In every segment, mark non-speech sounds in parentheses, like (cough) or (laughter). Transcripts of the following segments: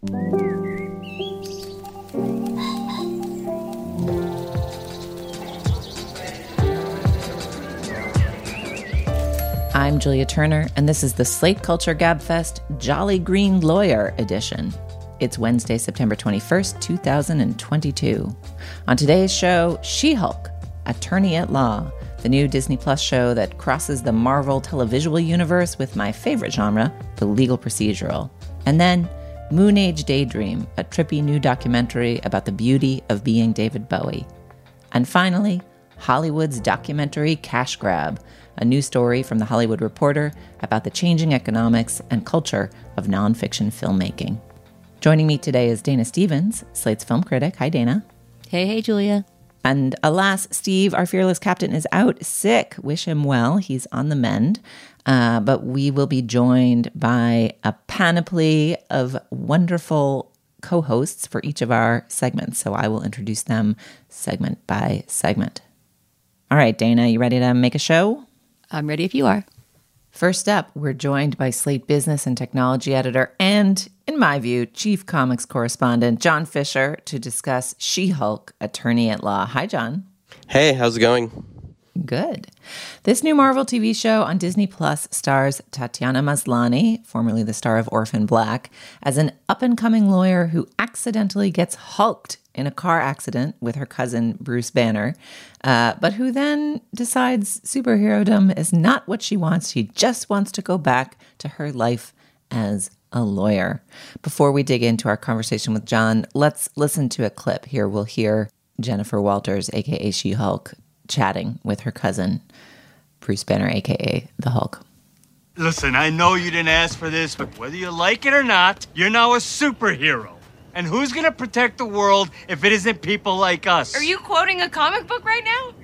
I'm Julia Turner, and this is the Slate Culture Gabfest Jolly Green Lawyer edition. It's Wednesday, September 21st, 2022. On today's show, She Hulk, Attorney at Law, the new Disney Plus show that crosses the Marvel televisual universe with my favorite genre, the legal procedural. And then, Moonage Daydream, a trippy new documentary about the beauty of being David Bowie. And finally, Hollywood's documentary Cash Grab, a new story from The Hollywood Reporter about the changing economics and culture of nonfiction filmmaking. Joining me today is Dana Stevens, Slate's film critic. Hi, Dana. Hey, hey, Julia. And alas, Steve, our fearless captain, is out sick. Wish him well. He's on the mend. Uh, but we will be joined by a panoply of wonderful co hosts for each of our segments. So I will introduce them segment by segment. All right, Dana, you ready to make a show? I'm ready if you are. First up, we're joined by Slate business and technology editor and, in my view, chief comics correspondent John Fischer to discuss She Hulk, attorney at law. Hi, John. Hey, how's it going? Good. This new Marvel TV show on Disney Plus stars Tatiana Maslany, formerly the star of Orphan Black, as an up and coming lawyer who accidentally gets hulked in a car accident with her cousin Bruce Banner, uh, but who then decides superherodom is not what she wants. She just wants to go back to her life as a lawyer. Before we dig into our conversation with John, let's listen to a clip. Here we'll hear Jennifer Walters, aka She Hulk, chatting with her cousin, Bruce Banner, aka the Hulk. Listen, I know you didn't ask for this, but whether you like it or not, you're now a superhero. And who's gonna protect the world if it isn't people like us? Are you quoting a comic book right now?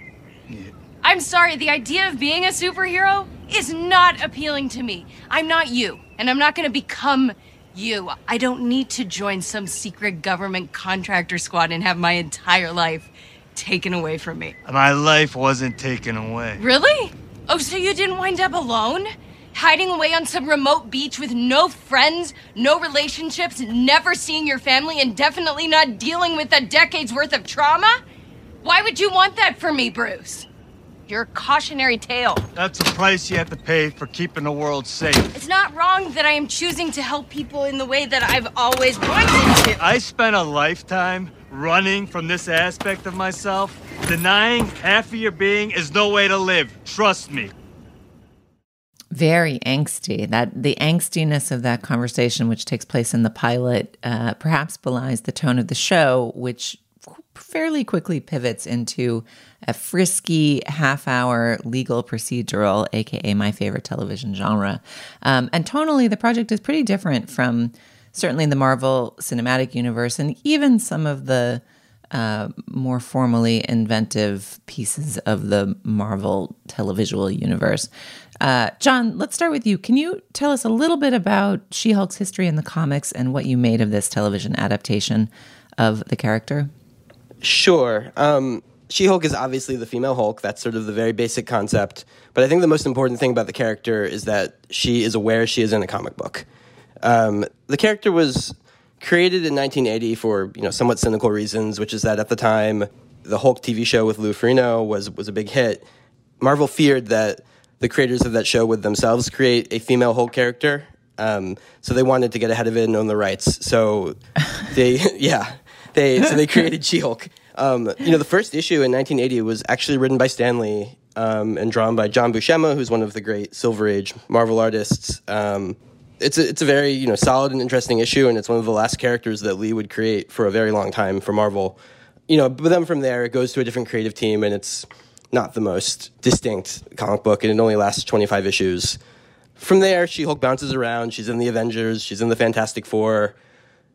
Yeah. I'm sorry, the idea of being a superhero is not appealing to me. I'm not you, and I'm not gonna become you. I don't need to join some secret government contractor squad and have my entire life taken away from me. My life wasn't taken away. Really? Oh, so you didn't wind up alone? Hiding away on some remote beach with no friends, no relationships, never seeing your family, and definitely not dealing with a decade's worth of trauma? Why would you want that for me, Bruce? You're cautionary tale. That's the price you have to pay for keeping the world safe. It's not wrong that I am choosing to help people in the way that I've always wanted to. I spent a lifetime running from this aspect of myself. Denying half of your being is no way to live. Trust me. Very angsty. That the angstiness of that conversation, which takes place in the pilot, uh, perhaps belies the tone of the show, which fairly quickly pivots into a frisky half hour legal procedural, aka my favorite television genre. Um, and tonally, the project is pretty different from certainly the Marvel Cinematic Universe and even some of the uh, more formally inventive pieces of the Marvel televisual universe. Uh, John, let's start with you. Can you tell us a little bit about She Hulk's history in the comics and what you made of this television adaptation of the character? Sure. Um, she Hulk is obviously the female Hulk. That's sort of the very basic concept. But I think the most important thing about the character is that she is aware she is in a comic book. Um, the character was created in 1980 for you know somewhat cynical reasons, which is that at the time the Hulk TV show with Lou Ferrigno was was a big hit. Marvel feared that the creators of that show would themselves create a female Hulk character Um, so they wanted to get ahead of it and own the rights. So (laughs) they, yeah, they so they created She-Hulk. Um, you know, the first issue in 1980 was actually written by Stan Lee um, and drawn by John Buscema, who's one of the great Silver Age Marvel artists. Um, it's a, it's a very you know solid and interesting issue, and it's one of the last characters that Lee would create for a very long time for Marvel. You know, but then from there it goes to a different creative team, and it's not the most distinct comic book, and it only lasts 25 issues. From there, She Hulk bounces around. She's in the Avengers. She's in the Fantastic Four.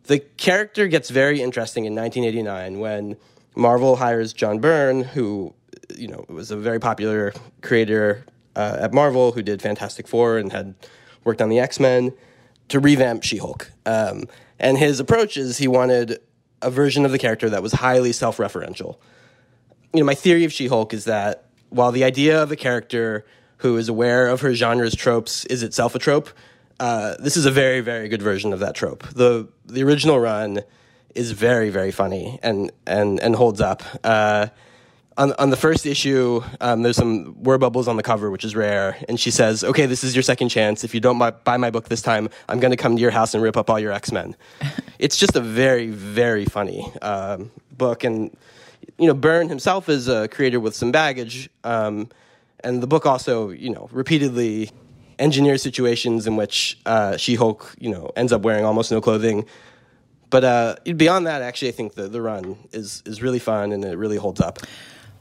The character gets very interesting in 1989 when Marvel hires John Byrne, who you know was a very popular creator uh, at Marvel, who did Fantastic Four and had worked on the X Men, to revamp She Hulk. Um, and his approach is he wanted a version of the character that was highly self referential. You know, my theory of She Hulk is that while the idea of a character who is aware of her genre's tropes is itself a trope, uh, this is a very, very good version of that trope. The the original run is very, very funny and and and holds up. Uh, on, on the first issue, um, there's some word bubbles on the cover, which is rare. And she says, "Okay, this is your second chance. If you don't buy, buy my book this time, I'm going to come to your house and rip up all your X Men." (laughs) it's just a very, very funny um, book, and you know, Byrne himself is a creator with some baggage, um, and the book also, you know, repeatedly engineers situations in which uh, She-Hulk, you know, ends up wearing almost no clothing. But uh, beyond that, actually, I think the the run is is really fun and it really holds up.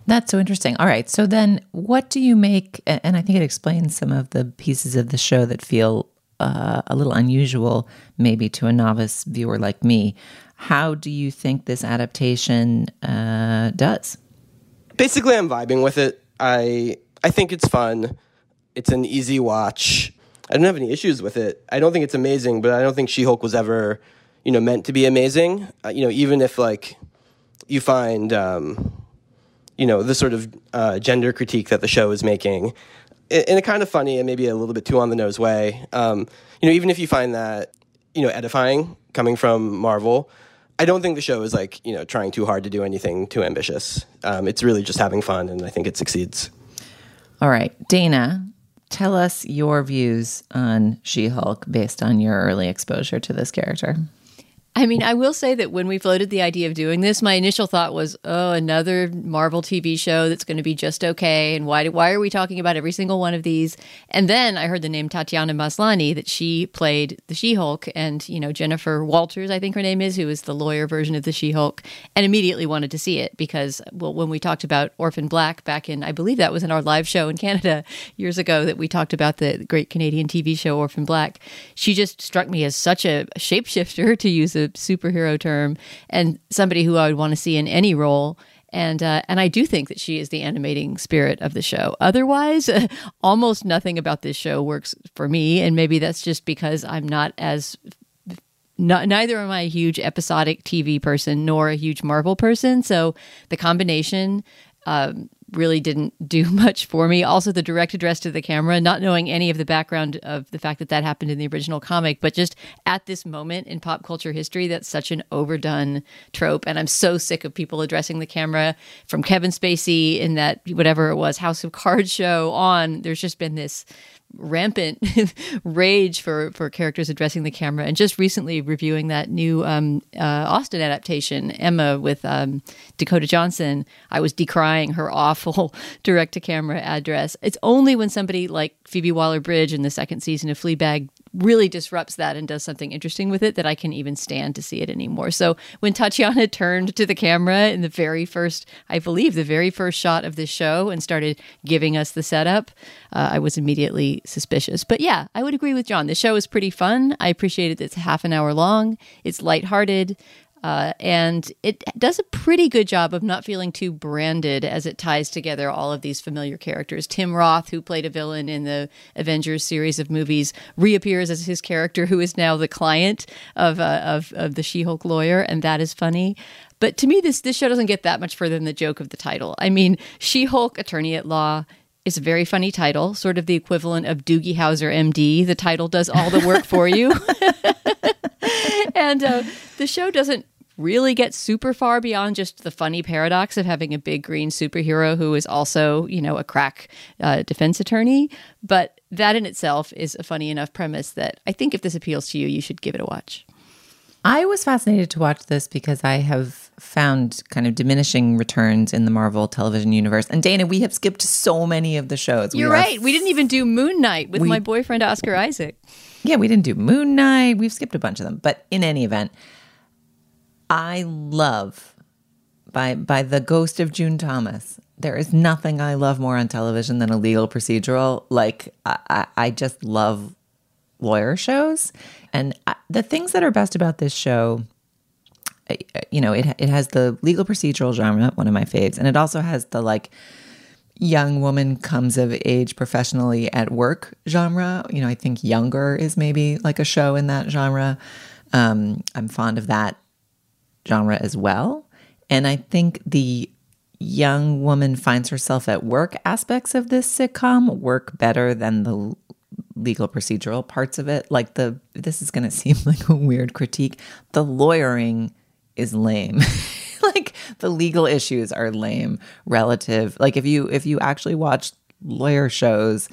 That's so interesting. All right. So then what do you make? And I think it explains some of the pieces of the show that feel uh, a little unusual, maybe to a novice viewer like me. How do you think this adaptation uh, does? Basically, I'm vibing with it. I I think it's fun. It's an easy watch. I don't have any issues with it. I don't think it's amazing, but I don't think She-Hulk was ever, you know, meant to be amazing. Uh, you know, even if like you find um, you know the sort of uh, gender critique that the show is making in a kind of funny and maybe a little bit too on the nose way. Um, you know, even if you find that you know edifying coming from Marvel, I don't think the show is like you know trying too hard to do anything too ambitious. Um, it's really just having fun, and I think it succeeds. All right, Dana, tell us your views on She-Hulk based on your early exposure to this character. I mean, I will say that when we floated the idea of doing this, my initial thought was, "Oh, another Marvel TV show that's going to be just okay." And why why are we talking about every single one of these? And then I heard the name Tatiana Maslany that she played the She-Hulk, and you know Jennifer Walters, I think her name is, who is the lawyer version of the She-Hulk, and immediately wanted to see it because well, when we talked about Orphan Black back in, I believe that was in our live show in Canada years ago that we talked about the great Canadian TV show Orphan Black. She just struck me as such a shapeshifter to use a superhero term and somebody who I would want to see in any role. And uh, and I do think that she is the animating spirit of the show. Otherwise, (laughs) almost nothing about this show works for me, and maybe that's just because I'm not as not, neither am I a huge episodic TV person nor a huge Marvel person. So the combination um, really didn't (laughs) do much for me. Also, the direct address to the camera, not knowing any of the background of the fact that that happened in the original comic, but just at this moment in pop culture history, that's such an overdone trope. And I'm so sick of people addressing the camera from Kevin Spacey in that whatever it was, House of Cards show on. There's just been this rampant (laughs) rage for for characters addressing the camera. And just recently reviewing that new um, uh, austen adaptation emma with um, dakota johnson i was decrying her (laughs) awful direct to camera address. It's only when somebody like phoebe waller-bridge in the second season of fleabag really disrupts that and does something interesting with it that I can even stand to see it anymore. So when Tatiana (laughs) turned to the camera in the very first, I believe, the very first shot of this show and started giving us the setup, uh, I was immediately suspicious. But yeah, I would agree with John. The show is pretty fun. I appreciate it. It's half an hour long. It's lighthearted. Uh, and it does a pretty good job of not feeling too branded as it ties together all of these familiar characters. Tim Roth, who played a villain in the Avengers series of movies, reappears as his character, who is now the client of uh, of, of the She-Hulk lawyer, and that is funny. But to me, this this show doesn't get that much further than the joke of the title. I mean, She-Hulk, attorney at law. is a very funny title, sort of the equivalent of Doogie Howser, MD. The title does all the work for you. (laughs) and uh, the show doesn't really get super far beyond just the funny paradox of having a big green superhero who is also, you know, a crack uh, defense attorney. But that in itself is a funny enough premise that I think if this appeals to you, you should give it a watch. I was fascinated to watch this because I have found kind of diminishing returns in the Marvel television universe. And Dana, we have skipped so many of the shows. You're we right. we didn't even do Moon Knight with we, my boyfriend Oscar Isaac. Yeah, we didn't do Moon Knight. We've skipped a bunch of them. But in any event, I love by by the ghost of June Thomas. There is nothing I love more on television than a legal procedural. Like I, I, just love lawyer shows, and I, the things that are best about this show. You know, it it has the legal procedural genre, one of my faves, and it also has the like young woman comes of age professionally at work genre. You know, I think Younger is maybe like a show in that genre. Um, I'm fond of that genre as well. And I think the young woman finds herself at work aspects of this sitcom work better than the legal procedural parts of it. Like the this is going (laughs) to seem like a weird critique. The lawyering is lame. (laughs) (laughs) like the legal issues are lame relative. Like if you if you actually watch lawyer shows,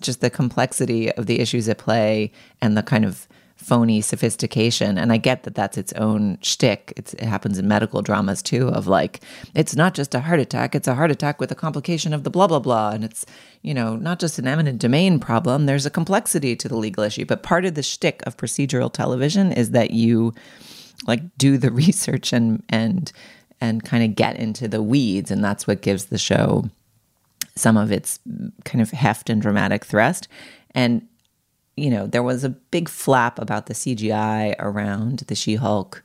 just the complexity of the issues at play and the kind of phony sophistication. And I get that that's its own shtick. It's, it happens in medical dramas too, of like, it's not just a heart attack, it's a heart attack with a complication of the blah, blah, blah. And it's, you know, not just an eminent domain problem, there's a complexity to the legal issue. But part of the shtick of procedural television is that you like do the (laughs) research and, and, and kind of get into the weeds. And that's what gives the show some of its kind of heft and dramatic thrust. And you know, there was a big flap about the CGI around the She Hulk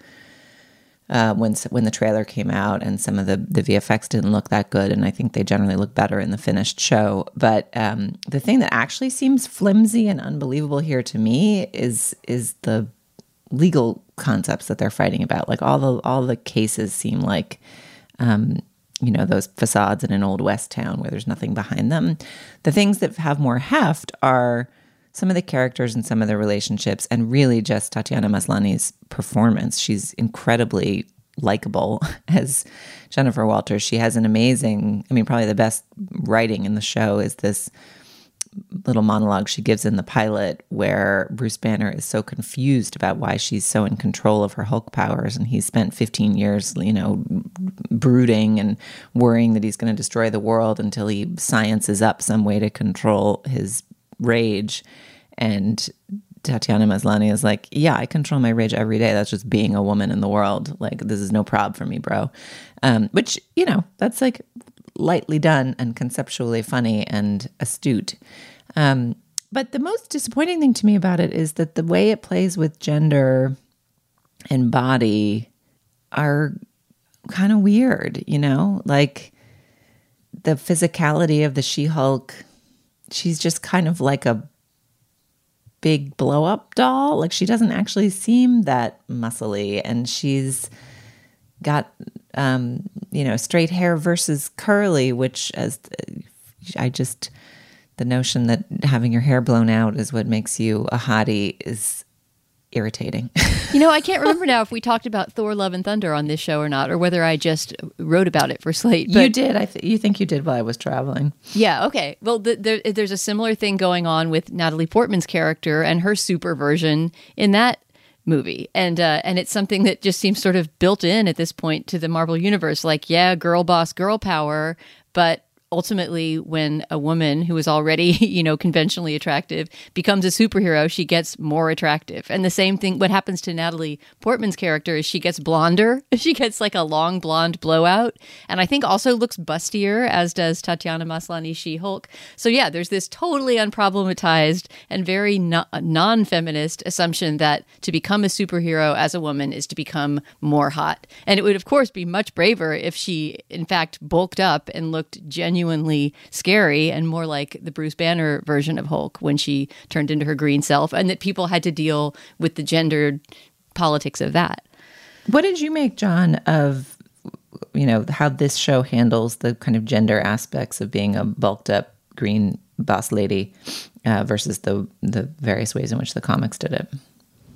uh, when when the trailer came out, and some of the the VFX didn't look that good, and I think they generally look better in the finished show. But um, the thing that actually seems flimsy and unbelievable here to me is is the legal concepts that they're fighting about. Like all the all the cases seem like. Um, you know those facades in an old west town where there's nothing behind them. The things that have more heft are some of the characters and some of the relationships, and really just Tatiana Maslany's performance. She's incredibly likable (laughs) as Jennifer Walters. She has an amazing, I mean, probably the best writing in the show is this little monologue she gives in the pilot where Bruce Banner is so confused about why she's so in control of her Hulk powers. And he's spent 15 years, you know, brooding and worrying that he's going to destroy the world until he sciences up some way to control his rage. And Tatiana Maslany is like, yeah, I control my rage every day. That's just being a woman in the world. Like, this is no prob for me, bro. Um, which, you know, that's like lightly done and conceptually funny and astute. Um, but the most disappointing thing to me about it is that the way it plays with gender and body are kind of weird, you know? Like the physicality of the She Hulk she's just kind of like a big blow up doll. Like she doesn't actually seem that muscly and she's got um, you know, straight hair versus curly, which as I just the notion that having your hair blown out is what makes you a hottie is irritating. (laughs) you know, I can't remember now if we talked about Thor: Love and Thunder on this show or not, or whether I just wrote about it for Slate. But, you did. I th- you think you did while I was traveling. Yeah. Okay. Well, the, the, there's a similar thing going on with Natalie Portman's character and her super version in that movie. And uh, and it's something that just seems sort of built in at this point to the Marvel universe. Like yeah girl boss girl power but ultimately when a woman who is already (laughs) you know conventionally attractive becomes a superhero she gets more attractive. And the same thing what happens to natalie portman's character is she gets blonder. (laughs) She gets like a long blonde blowout. And i think also looks bustier as does tatiana maslany she-hulk. So yeah there's this totally unproblematized and very no- non-feminist assumption that to become a superhero as a woman is to become more hot. And it would of course be much braver if she in fact bulked up and looked genuinely genuinely scary and more like the Bruce Banner version of Hulk when she turned into her green self, and that people had to deal with the gendered politics of that. What did you make, John, of you know how this show handles the kind of gender aspects of being a bulked up green boss lady uh, versus the the various ways in which the comics did it?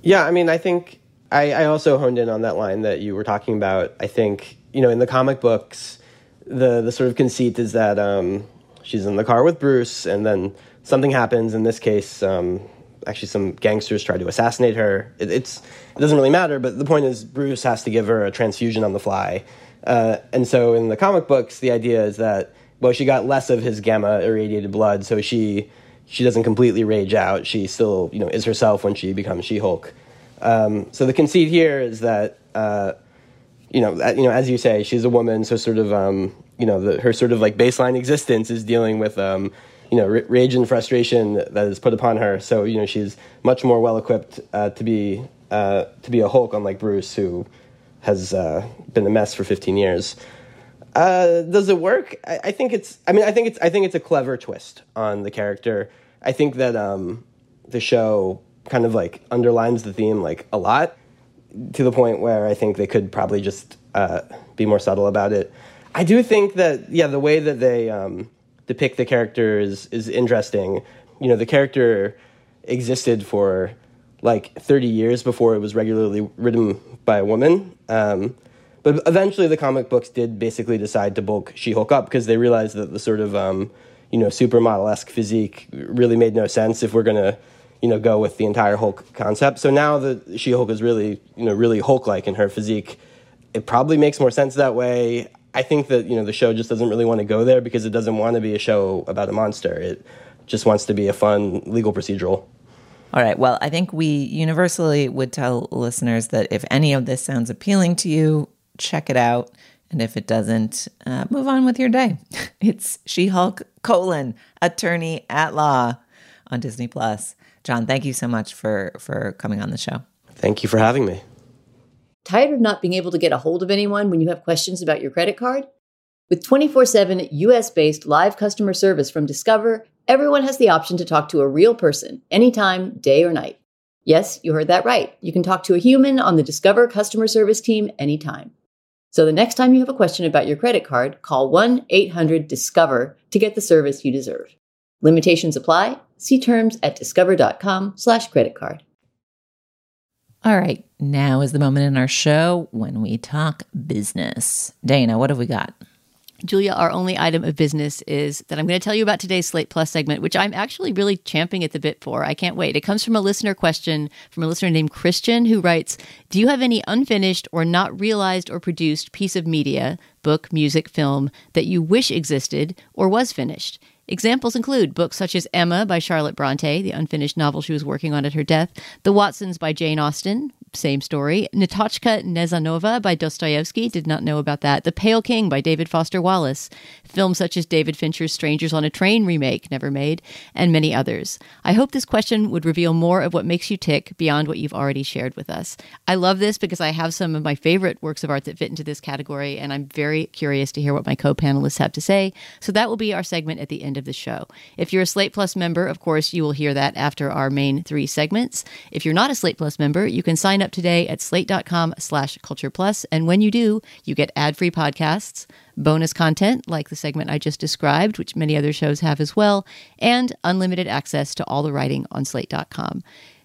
Yeah, I mean, I think I, I also honed in on that line that you were talking about. I think you know in the comic books the the sort of conceit is that um, she's in the car with Bruce, and then something happens. In this case, um, actually, some gangsters try to assassinate her. It, it's it doesn't really matter, but the point is Bruce has to give her a transfusion on the fly. Uh, and so in the comic books, the idea is that well, she got less of his gamma irradiated blood, so she she doesn't completely rage out. She still you know is herself when she becomes She Hulk. Um, so the conceit here is that. Uh, you know, you know, as you say, she's a woman, so sort of, um, you know, the, her sort of like baseline existence is dealing with, um, you know, r- rage and frustration that is put upon her. So, you know, she's much more well equipped uh, to be uh, to be a Hulk, unlike Bruce, who has uh, been a mess for 15 years. Uh, does it work? I, I, think it's. I mean, I think it's. I think it's a clever twist on the character. I think that um, the show kind of like underlines the theme like a lot to the point where I think they could probably just uh, be more subtle about it. I do think that yeah, the way that they um, depict the character is is interesting. You know, the character existed for like 30 years before it was regularly written by a woman. Um, but eventually, the comic books did basically decide to bulk She-Hulk up because they realized that the sort of um, you know supermodel esque physique really made no sense if we're gonna you know, go with the entire Hulk concept. So now that She-Hulk is really, you know, really Hulk-like in her physique, it probably makes more sense that way. I think that you know the show just doesn't really want to go there because it doesn't want to be a show about a monster. It just wants to be a fun legal procedural. All right. Well, I think we universally would tell listeners that if any of this sounds appealing to you, check it out. And if it doesn't, uh, move on with your day. (laughs) It's She Hulk colon attorney at law on Disney Plus. John, thank you so much for for coming on the show. Thank you for having me. Tired of not being able to get a hold of anyone when you have questions about your credit card? With 24 7 US based live customer service from Discover, everyone has the option to talk to a real person anytime, day or night. Yes, you heard that right. You can talk to a human on the Discover customer service team anytime. So the next time you have a question about your credit card, call 1 800 Discover to get the service you deserve. Limitations apply. See terms at discover.com slash credit card. All right, now is the moment in our show when we talk business. Dana, what have we got? Julia, our only item of business is that I'm going to tell you about today's Slate Plus segment, which I'm actually really champing at the bit for. I can't wait. It comes from a listener question from a listener named Christian who writes Do you have any unfinished or not realized or produced piece of media, book, music, film, that you wish existed or was finished? Examples include books such as Emma by Charlotte Bronte, the unfinished novel she was working on at her death, The Watsons by Jane Austen, same story. Netochka Nezvanova by Dostoevsky, did not know about that. The Pale King by David Foster Wallace. Films such as David Fincher's Strangers on a Train remake, never made, and many others. I hope this question would reveal more of what makes you tick beyond what you've already shared with us. I love this because I have some of my favorite works of art that fit into this category, and I'm very curious to hear what my co panelists have to say. So that will be our segment at the end of the show. If you're a Slate Plus member, of course, you will hear that after our main three segments. If you're not a Slate Plus member, you can sign up today at slate.com slash culture plus. And when you do, you get ad-free podcasts, bonus content like the segment I just described, which many other shows have as well, and unlimited access to all the writing on slate.com.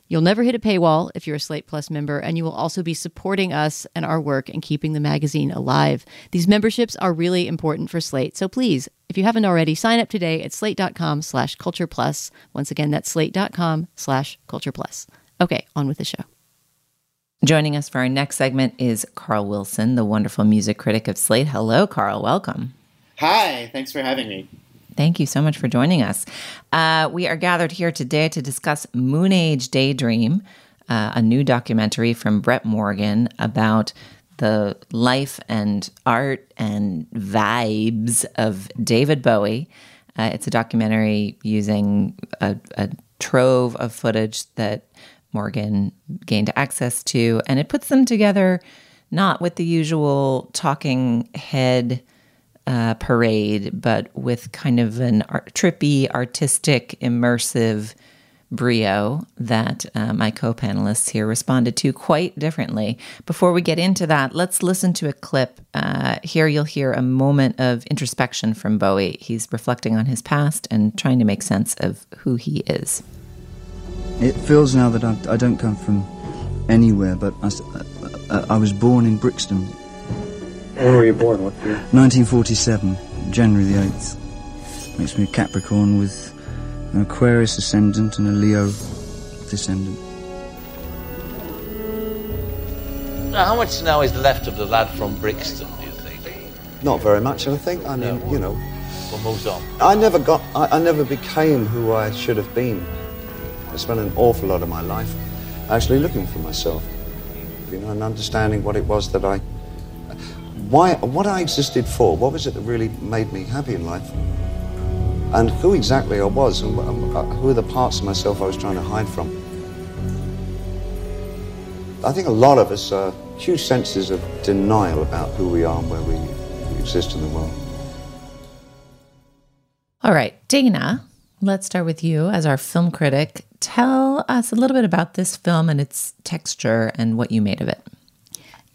You'll never hit a paywall if you're a Slate Plus member, and you will also be supporting us and our work and keeping the magazine alive. These memberships are really important for Slate, so please, if you haven't already, sign up today at slate.com slash culture plus. Once again, that's slate.com slash culture plus. Okay, on with the show. Joining us for our next segment is Carl Wilson, the wonderful music critic of Slate. Hello, Carl. Welcome. Hi. Thanks for having me. Thank you so much for joining us. Uh, we are gathered here today to discuss Moonage Daydream, uh, a new documentary from Brett Morgen about the life and art and vibes of David Bowie. Uh, it's a documentary using a, a trove of footage that Morgen gained access to, and it puts them together not with the usual talking head uh, parade, but with kind of an art, trippy, artistic, immersive brio that uh, my co panelists here responded to quite differently. Before we get into that, let's listen to a clip. Uh, here you'll hear a moment of introspection from Bowie. He's reflecting on his past and trying to make sense of who he is. It feels now that I, I don't come from anywhere, but I, I, uh, uh, I, was born in Brixton. When were you born? What year? 1947, January the 8th. Makes me a Capricorn with an Aquarius ascendant and a Leo descendant. Now, how much now is left of the lad from Brixton, do you think? Not very much, I think. I mean, you know. What moves on? I never got, I, I never became who I should have been. I spent an awful lot of my life actually looking for myself, you know, and understanding what it was that I, why, what I existed for, what was it that really made me happy in life, and who exactly I was, and uh, who are the parts of myself I was trying to hide from. I think a lot of us are huge senses of denial about who we are and where we, exist in the world. All right, Dana, let's start with you as our film critic. Tell us a little bit about this film and its texture and what you made of it.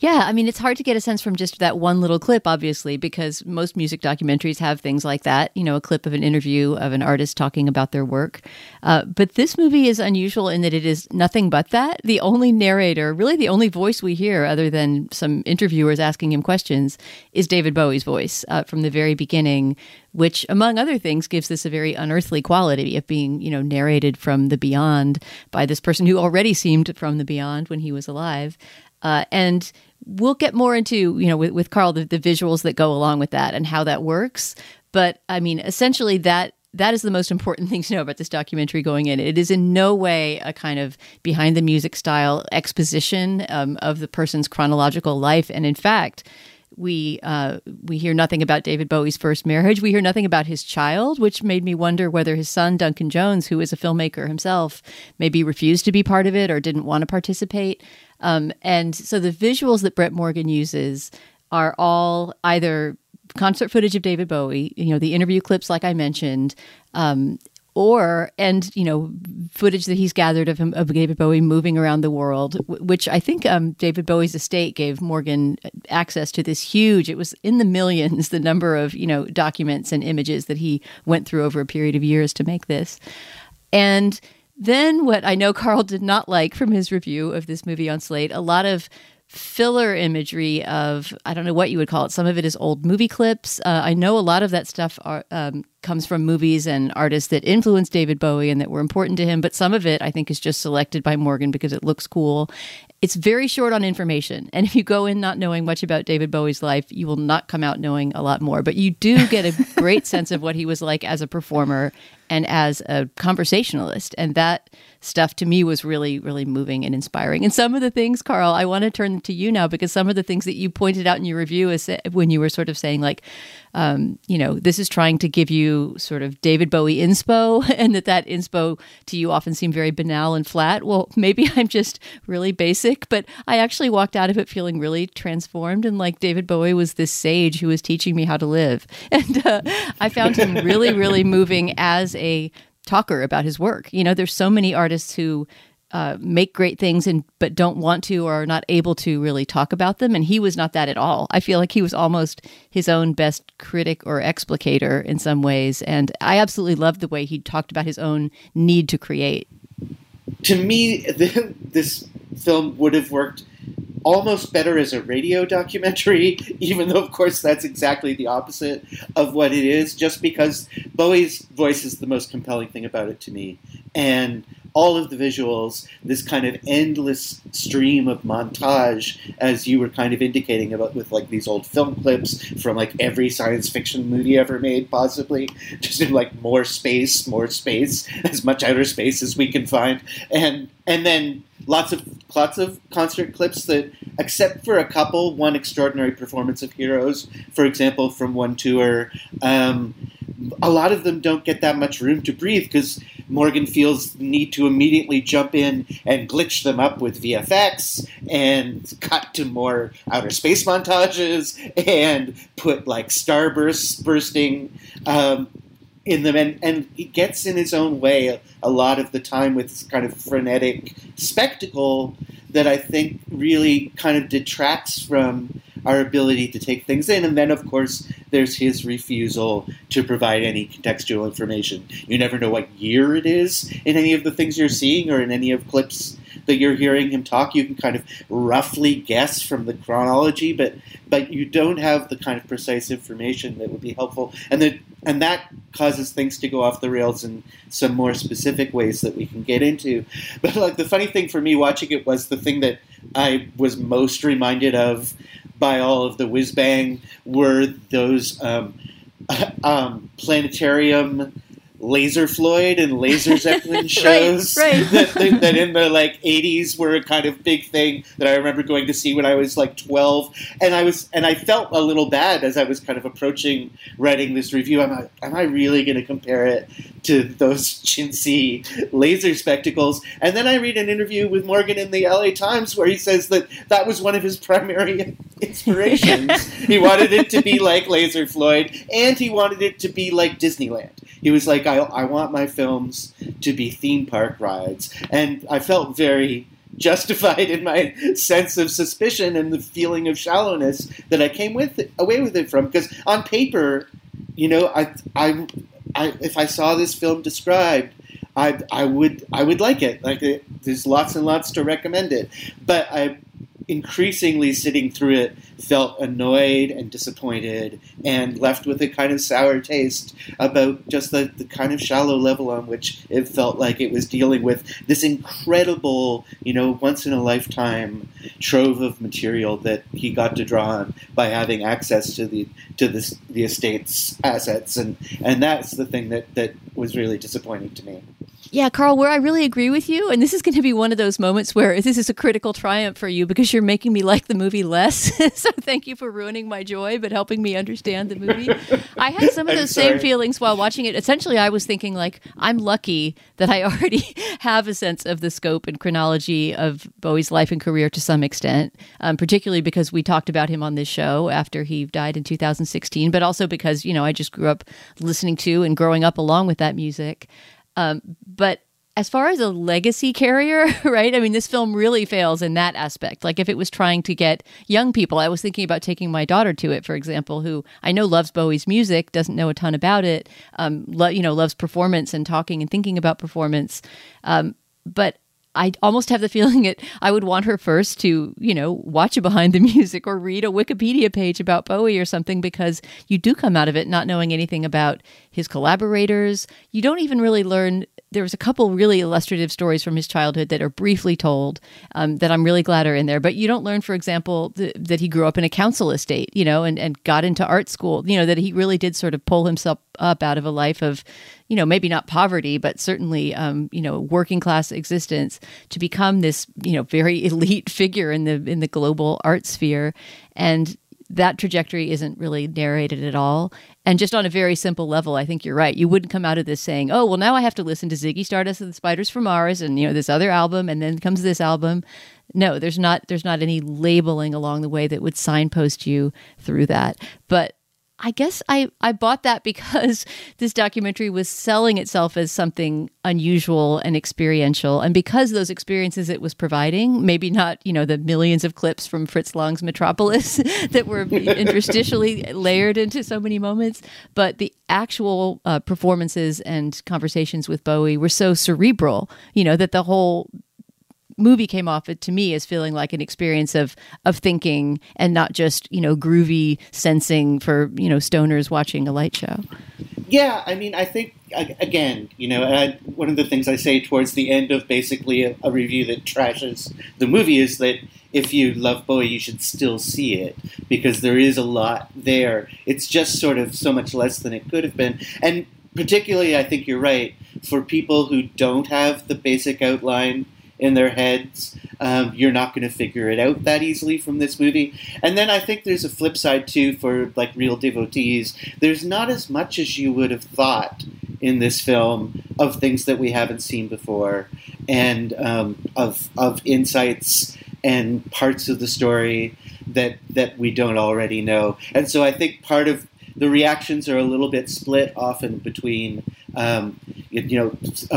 Yeah, I mean, it's hard to get a sense from just that one little clip, obviously, because most music documentaries have things like that, you know, a clip of an interview of an artist talking about their work. Uh, but this movie is unusual in that it is nothing but that. The only narrator, really the only voice we hear, other than some interviewers asking him questions, is David Bowie's voice uh, from the very beginning, which, among other things, gives this a very unearthly quality of being, you know, narrated from the beyond by this person who already seemed from the beyond when he was alive. Uh, and we'll get more into you know with, with carl the, the visuals that go along with that and how that works but i mean essentially that that is the most important (laughs) thing to know about this documentary going in. It is in no way a kind of behind the music style exposition um, of the person's chronological life. And in fact, we uh, we hear nothing about David Bowie's first marriage. We hear nothing about his child, which made me wonder whether his son Duncan Jones, who is a filmmaker himself, maybe refused to be part of it or didn't want to participate. Um, and so the visuals that Brett Morgen uses are all either concert footage of David Bowie, you know, the interview clips, like I mentioned, um, or and you know footage that he's gathered of him of David Bowie moving around the world, which I think um, David Bowie's estate gave Morgen access to this huge. It was in the millions the number of you know documents and images that he went through over a period of years to make this, and then, what I know Carl did not like from his review of this movie on Slate, a lot of filler imagery of I don't know what you would call it. Some of it is old movie clips. Uh, I know a lot of that stuff are, um, comes from movies and artists that influenced David Bowie and that were important to him. But some of it I think is just selected by Morgen because it looks cool. It's very short on information, and if you go in not knowing much about David Bowie's life, you will not come out knowing a lot more. But you do get a (laughs) great sense of what he was like as a performer and as a conversationalist. And that stuff to me was really, really moving and inspiring. And some of the things, Carl, I want to turn to you now because some of the things that you pointed out in your review is when you were sort of saying, like, um, you know, this is trying to give you sort of David Bowie inspo, (laughs) and that that inspo to you often seemed very banal and flat. Well, maybe I'm just really basic, but I actually walked out of it feeling really transformed and like David Bowie was this sage who was teaching me how to live. (laughs) And uh, I found him really, really moving as a talker about his work. You know, there's so many artists who uh, make great things and but don't want to or are not able to really talk about them and he was not that at all i feel like he was almost his own best critic or explicator in some ways and i absolutely loved the way he talked about his own need to create to me (laughs) this film would have worked almost better as a radio documentary, (laughs) even though, of course, that's exactly the opposite of what it is, just because Bowie's voice is the most compelling thing about it to me. And all of the visuals, this kind of endless stream of montage, as you were kind of indicating about with like these old film clips from like every science fiction movie ever made, possibly, (laughs) just in like more space, more space, (laughs) as much outer space as we can find, and and then lots of lots of concert clips that, except for a couple, one extraordinary performance of Heroes, for example, from one tour. Um, a lot of them don't get that much room to breathe because Morgen feels need to immediately jump in and glitch them up with VFX and cut to more outer space montages and put like starbursts bursting um, in them, and, and he gets in his own way a, a lot of the time with this kind of frenetic spectacle that I think really kind of detracts from our ability to take things in. And then, of course, there's his refusal to provide any contextual information. You never know what year it is in any of the things you're seeing or in any of clips that you're hearing him talk. You can kind of roughly guess from the chronology, but but you don't have the kind of precise information that would be helpful, and that and that causes things to go off the rails in some more specific ways that we can get into. But like the funny thing for me watching it was the thing that I was most reminded of by all of the whiz bang were those um, (laughs) um, planetarium Laser Floyd and Laser (laughs) Zeppelin shows right, (laughs) right. That, that, in the like 80s were a kind of big thing that I remember going to see when I was like 12 and I was and I felt a little bad as I was kind of approaching writing this review. I'm like am I really going to compare it to those (laughs) chintzy laser spectacles? And then I read an interview with Morgen in the LA Times where he says that that was one of his primary inspirations. He wanted it to be like Laser Floyd and he wanted it to be like Disneyland he was like, I, I want my films to be theme park rides. And I felt very justified in my sense of suspicion and the feeling of shallowness that I came with it, away with it from. Because on paper, you know, I, I, I, if I saw this film described, I, I would, I would like it. Like, it, there's lots and lots to recommend it. But I increasingly sitting through it felt annoyed and disappointed and left with a kind of sour taste about just the, the kind of shallow level on which it felt like it was dealing with this incredible, you know, once in a lifetime trove of material that he got to draw on by having access to the to the, the estate's assets and and that's the thing that that was really disappointing to me. Yeah, Carl, where I really agree with you, and this is going to be one of those moments where this is a critical triumph for you because you're making me like the movie less. (laughs) so thank you for ruining my joy, but helping me understand the movie. I had some of those same feelings while watching it. Essentially, I was thinking like, I'm lucky that I (laughs) already have a sense of the scope and chronology of Bowie's life and career to some extent, um, particularly because we talked about him on this show after he died in 2016, but also because you know I just grew up listening to and growing up along with that music. Um, but as far as a legacy carrier, (laughs) right? I mean, this film really fails in that aspect. Like, if it was trying to get young people, I was thinking about taking my daughter to it, for example, who I know loves Bowie's music, doesn't know a ton about it, um, lo- you know, loves performance and talking and thinking about performance. Um, but I almost have the feeling that I would want her first to, you know, watch a behind the (laughs) music or read a Wikipedia page about Bowie or something because you do come out of it not knowing anything about his collaborators. You don't even really learn there was a couple really illustrative stories from his childhood that are briefly told um, that I'm really glad are in there. But you don't learn, for example, th- that he grew up in a council estate, you know, and, and got into art school, you know, that he really did sort of pull himself up out of a life of, you know, maybe not poverty, but certainly, um, you know, working class existence to become this, you know, very (laughs) elite figure in the in the global art sphere. And that trajectory isn't really narrated at all. And just on a very simple level, I think you're right. You wouldn't come out of this saying, "Oh, well, now I have to listen to Ziggy Stardust and the Spiders from Mars, and you know this other album, and then comes this album." No, there's not. There's not any labeling along the way that would signpost you through that. But I guess I, I bought that because (laughs) this documentary was selling itself as something unusual and experiential. And because those experiences it was providing, maybe not, you know, the millions of clips from Fritz Lang's Metropolis (laughs) that were (laughs) interstitially layered into so many moments, but the actual uh, performances and conversations with Bowie were so cerebral, you know, that the whole movie came off it to me as feeling like an experience of of thinking and not just you know groovy sensing for you know stoners watching a light show. Yeah, I mean, I think again, you know, I, one of the things I say towards the end of basically a, a review that trashes the movie is that if you love Bowie, you should still see it because there is a lot there. It's just sort of so much less than it could have been, and particularly, I think you're right for people who don't have the basic outline in their heads. Um, you're not going to figure it out that easily from this movie. And then I think there's a flip side too for like real devotees. There's not as much as you would have thought in this film of things that we haven't seen before, and um, of of insights and parts of the story that that we don't already know. And so I think part of the reactions are a little bit split often between um, you know,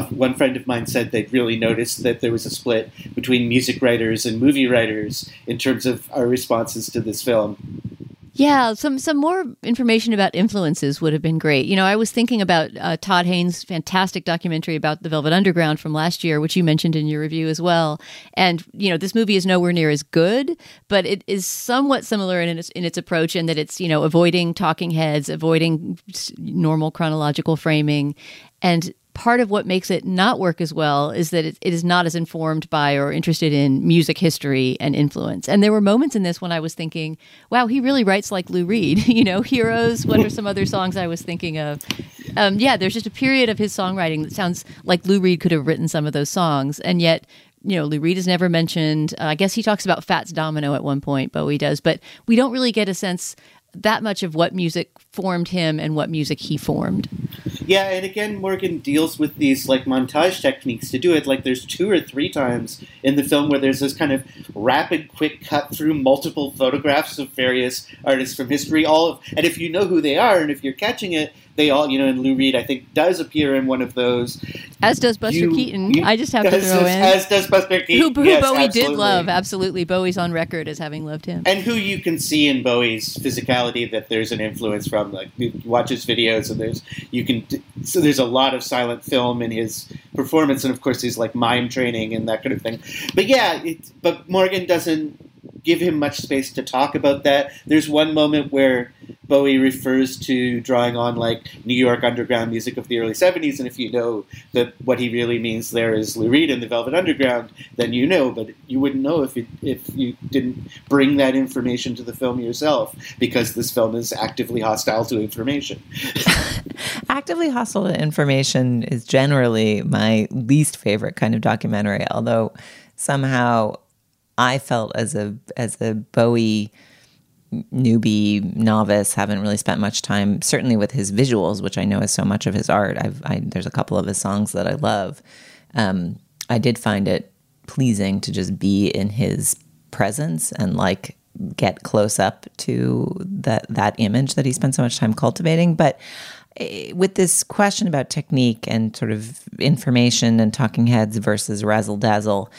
one friend of mine said they'd really noticed that there was a split between music writers and movie writers in terms of our responses to this film. Yeah, some some more information about influences would have been great. You know, I was thinking about uh, Todd Haynes' fantastic documentary about the Velvet Underground from last year, which you mentioned in your review as well. And you know, this movie is nowhere near as good, but it is somewhat similar in its in its approach in that it's you know avoiding talking heads, avoiding normal chronological framing, and part of what makes it not work as well is that it, it is not as informed by or interested in music history and influence. And there were moments in this when I was thinking, wow, he really writes like Lou Reed. (laughs) you know, Heroes, what are some other songs I was thinking of? Um, yeah, there's just a period of his songwriting that sounds like Lou Reed could have written some of those songs. And yet, you know, Lou Reed is never mentioned. Uh, I guess he talks about Fats Domino at one point, Bowie does, but we don't really get a sense that much of what music formed him and what music he formed. Yeah, and again, Morgen deals with these like montage techniques to do it. Like, there's two or three times in the film where there's this kind of rapid, quick cut through multiple photographs of various artists from history. All of, and if you know who they are, and if you're catching it, they all, you know, and Lou Reed, I think, does appear in one of those. As does Buster You- Keaton. you- I just have to (laughs) throw in. as does Buster Keaton. Who, who Yes, Bowie did love, absolutely. Bowie's on record as having loved him. and who you can see in Bowie's physicality that there's an influence from. Like you watch his videos, and there's you can so there's a lot of silent film in his performance, and of course his like mime training and that kind of thing. But yeah, it, but Morgen doesn't give him much space to talk about that. There's one moment where Bowie refers to drawing on like New York underground music of the early '70s, and if you know that what he really means there is Lou Reed and the Velvet Underground, then you know. But you wouldn't know if it, if you didn't bring that information to the film yourself, because this film is actively hostile to information. (laughs) Actively hostile to information is generally my least favorite kind of documentary, although somehow I felt as a as a Bowie newbie novice haven't really spent much time certainly with his visuals which i know is so much of his art. I've I, there's a couple of his songs that i love. Um, i did find it pleasing to just be in his presence and like get close up to that that image that he spent so much time cultivating. But eh, with this question about technique and sort of information and talking heads versus razzle dazzle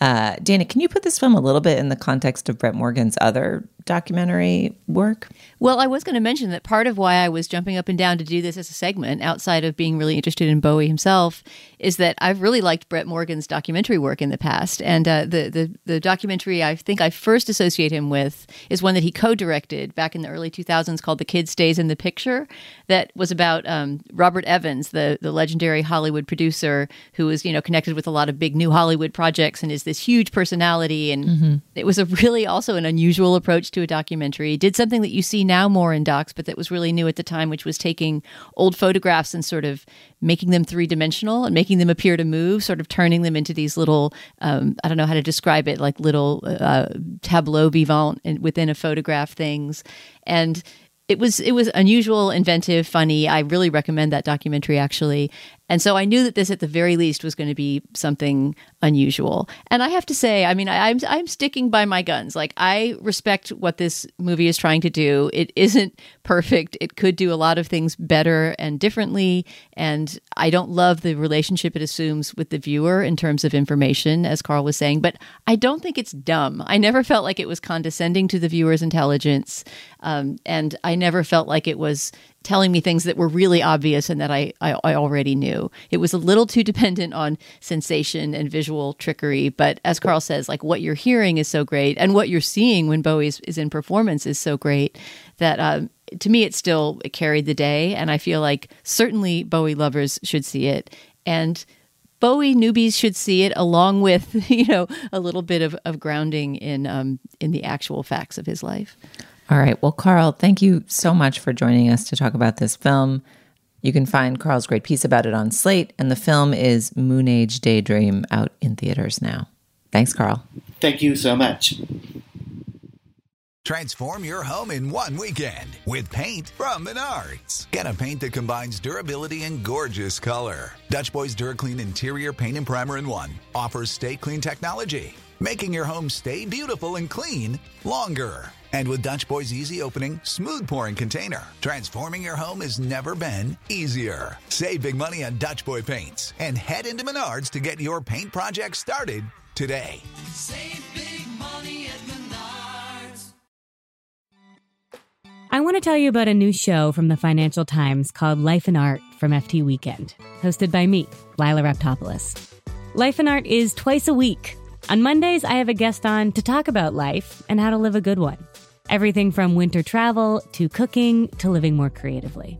uh, Dana, can you put this film a little bit in the context of Brett Morgen's other documentary work? Well, I was going to mention that part of why I was jumping up and down to do this as a segment, outside of being really interested in Bowie himself, is that I've really liked Brett Morgen's documentary work in the past. And uh, the, the the documentary I think I first associate him with is one that he co-directed back in the early 2000s called "The Kid Stays in the Picture," that was about um, Robert Evans, the the legendary Hollywood producer who was you know connected with a lot of big new Hollywood projects and is this huge personality. And Mhm. it was a really also an unusual approach to a documentary. Did something that you see now more in docs, but that was really new at the time, which was taking old photographs and sort of making them three dimensional and making them appear to move, sort of turning them into these little, um, I don't know how to describe it, like little uh, tableau vivant within a photograph things. And it was it was unusual, inventive, funny. I really recommend that documentary actually. And so I knew that this at the very least was going to be something unusual. And I have to say, I mean, I, I'm I'm sticking by my guns. Like I respect what this movie is trying to do. It isn't perfect. It could do a lot of things better and differently. And I don't love the relationship it assumes with the viewer in terms of information, as Carl was saying. But I don't think it's dumb. I never felt like it was condescending to the viewer's intelligence, um, and I never felt like it was telling me things that were really obvious and that I, I, I already knew. It was a little too dependent on sensation and visual trickery. But as Carl says, like what you're hearing is so great, and what you're seeing when Bowie is, in performance is so great that um, to me it still it carried the day. And I feel like certainly Bowie lovers should see it. And Bowie newbies should see it along with, (laughs) you know, a little bit of, of grounding in um, in the actual facts of his life. All right. Well, Carl, thank you so much for joining us to talk about this film. You can find Carl's great piece about it on Slate, and the film is Moonage Daydream out in theaters now. Thanks, Carl. Thank you so much. Transform your home in one weekend with paint from Menards. Get a paint that combines durability and gorgeous color. Dutch Boys DuraClean Interior Paint and Primer in One offers stay clean technology, making your home stay beautiful and clean longer. And with Dutch Boy's easy opening, smooth pouring container, transforming your home has never been easier. Save big money on Dutch Boy paints and head into Menards to get your paint project started today. Save big money at Menards. I want to tell you about a new show from the Financial Times called Life and Art from FT Weekend, hosted by me, Lila Raptopoulos. Life and Art is twice a week. On Mondays, I have a guest on to talk about life and how to live a good one. Everything from winter travel to cooking to living more creatively.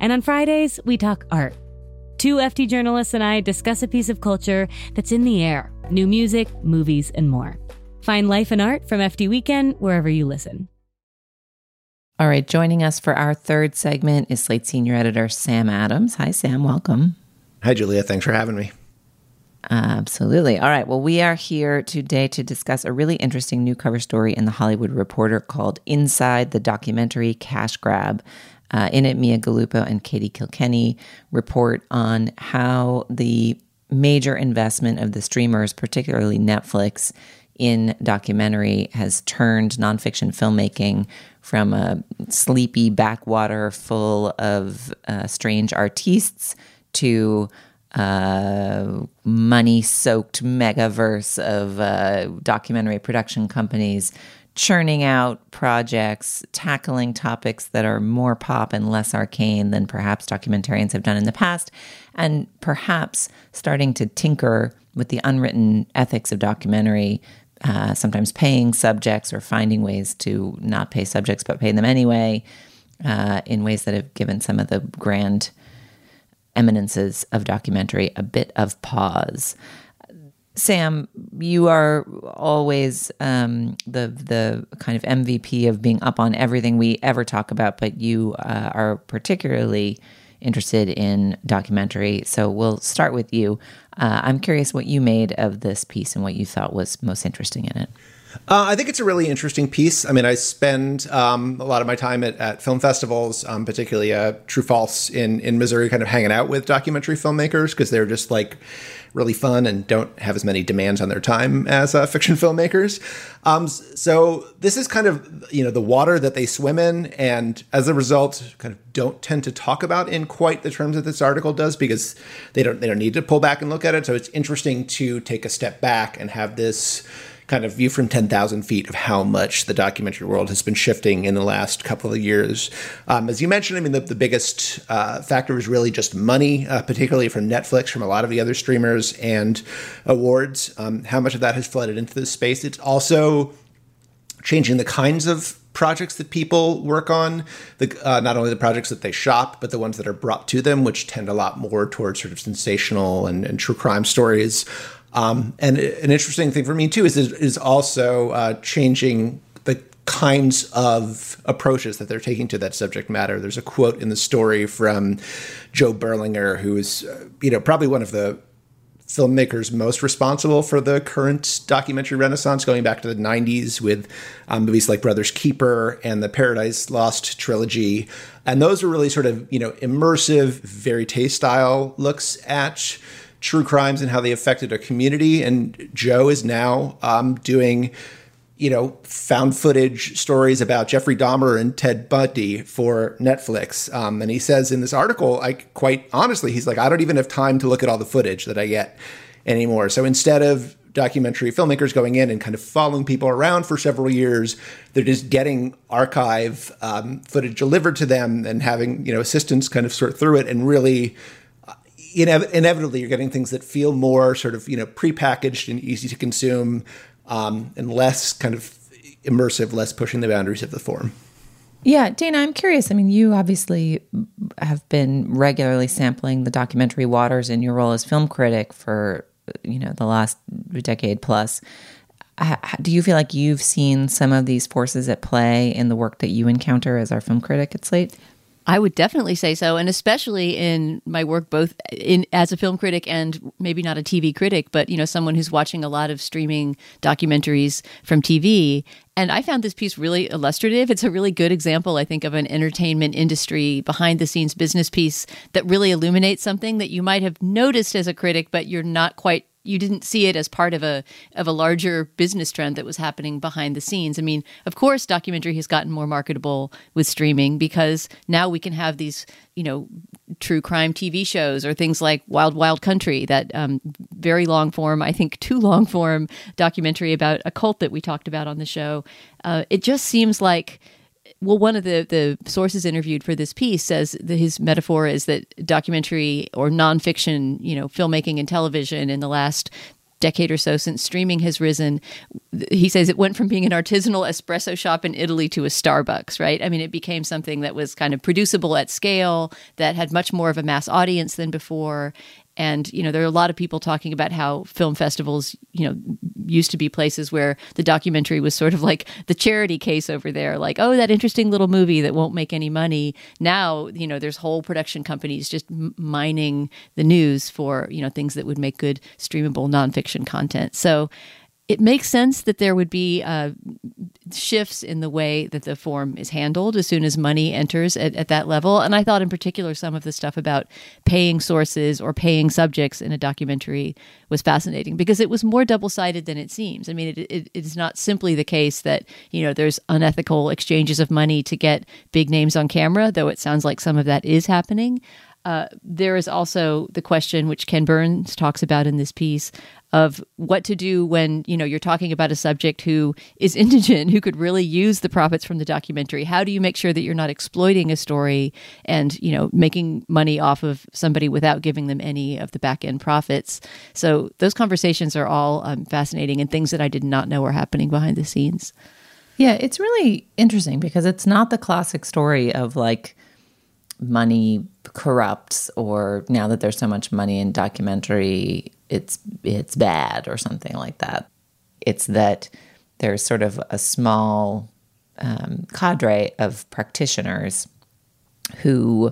And on Fridays, we talk art. Two FT journalists and I discuss a piece of culture that's in the air new music, movies, and more. Find Life and Art from FT Weekend wherever you listen. All right, joining us for our third segment is Slate senior editor Sam Adams. Hi, Sam. Welcome. Hi, Julia. Thanks for having me. Absolutely. All right. Well, we are here today to discuss a really interesting new cover story in the Hollywood Reporter called Inside the Documentary Cash Grab. Uh, in it, Mia Galuppo and Katie Kilkenny report on how the major investment of the streamers, particularly Netflix, in documentary has turned nonfiction filmmaking from a sleepy backwater full of uh, strange artistes to uh, money soaked megaverse of uh, documentary production companies churning out projects, tackling topics that are more pop and less arcane than perhaps documentarians have done in the past, and perhaps starting to tinker with the unwritten ethics of documentary, uh, sometimes paying subjects or finding ways to not pay subjects but pay them anyway, uh, in ways that have given some of the grand eminences of documentary a bit of pause. Sam, you are always um, the the kind of MVP of being up on everything we ever talk about, but you uh, are particularly interested in documentary. So we'll start with you. Uh, I'm curious what you made of this piece and what you thought was most interesting in it. Uh, I think it's a really interesting piece. I mean, I spend um, a lot of my time at, at film festivals, um, particularly uh, True False in, in Missouri, kind of hanging out with documentary filmmakers because they're just like really fun and don't have as many demands on their time as uh, fiction (laughs) filmmakers. Um, so this is kind of you know the water that they swim in, and as a result, kind of don't tend to talk about in quite the terms that this article does because they don't they don't need to pull back and look at it. So it's interesting to take a step back and have this kind of view from 10,000 feet of how much the documentary world has been shifting in the last couple of years. Um, as you mentioned, I mean, the, the biggest uh, factor is really just money, uh, particularly from Netflix, from a lot of the other streamers and awards. Um, how much of that has flooded into this space? It's also changing the kinds of projects that people work on the uh, not only the projects that they shop but the ones that are brought to them which tend a lot more towards sort of sensational and, and true crime stories um, and an interesting thing for me too is is also uh, changing the kinds of approaches that they're taking to that subject matter. There's a quote in the story from Joe Berlinger, who is uh, you know probably one of the filmmakers most responsible for the current documentary renaissance going back to the 90s with um, movies like brothers keeper and the paradise lost trilogy and those are really sort of you know immersive verite style looks at true crimes and how they affected a community. And Joe is now um, doing, you know, found footage stories about Jeffrey Dahmer and Ted Bundy for Netflix. Um, and he says in this article, I quite honestly, he's like, I don't even have time to look at all the footage that I get anymore. So instead of documentary filmmakers going in and kind of following people around for several years. They're just getting archive um, footage delivered to them and having you know assistants kind of sort through it and really inev- inevitably you're getting things that feel more sort of you know prepackaged and easy to consume, um, and less kind of immersive, less pushing the boundaries of the form. Yeah, Dana, I'm curious. I mean, you obviously have been regularly sampling the documentary waters in your role as film critic for you know the last decade plus. Do you feel like you've seen some of these forces at play in the work that you encounter as our film critic at Slate? I would definitely say so, and especially in my work, both in as a film critic and maybe not a TV critic, but you know, someone who's watching a lot of streaming documentaries from TV. And I found this piece really illustrative. It's a really good example, I think, of an entertainment industry behind the scenes business piece that really illuminates something that you might have noticed as a critic, but you're not quite you didn't see it as part of a of a larger business trend that was happening behind the scenes. I mean, of course, documentary has gotten more marketable with streaming because now we can have these, you know, true crime TV shows or things like Wild Wild Country, that um, very long form, I think too long form documentary about a cult that we talked about on the show. Uh, it just seems like well, one of the, the sources interviewed for this piece says that his metaphor is that documentary or nonfiction, you know, filmmaking and television in the last decade or so since streaming has risen, he says it went from being an artisanal espresso shop in Italy to a Starbucks, right? I mean, it became something that was kind of producible at scale, that had much more of a mass audience than before. And, you know, there are a lot of people talking about how film festivals, you know, used to be places where the documentary was sort of like the charity case over there, like, oh, that interesting little movie that won't make any money. Now, you know, there's whole production companies just mining the news for, you know, things that would make good streamable nonfiction content. So, it makes sense that there would be uh, shifts in the way that the form is handled as soon as money enters at, at, that level. And I thought, in particular, some of the stuff about paying sources or paying subjects in a documentary was fascinating because it was more double sided than it seems. I mean, it, it, it is not simply the case that you know there's unethical exchanges of money to get big names on camera, though it sounds like some of that is happening. Uh, there is also the question, which Ken Burns talks about in this piece, of what to do when you know you're talking about a subject who is (laughs) indigent, who could really use the profits from the documentary. How do you make sure that you're not exploiting a story and you know making money off of somebody without giving them any of the back end profits? So those conversations are all um, fascinating and things that I did not know were happening behind the scenes. Yeah, it's really interesting because it's not the classic story of like money corrupts or now that there's so much money in documentary it's it's bad or something like that. It's that there's sort of a small um, cadre of practitioners who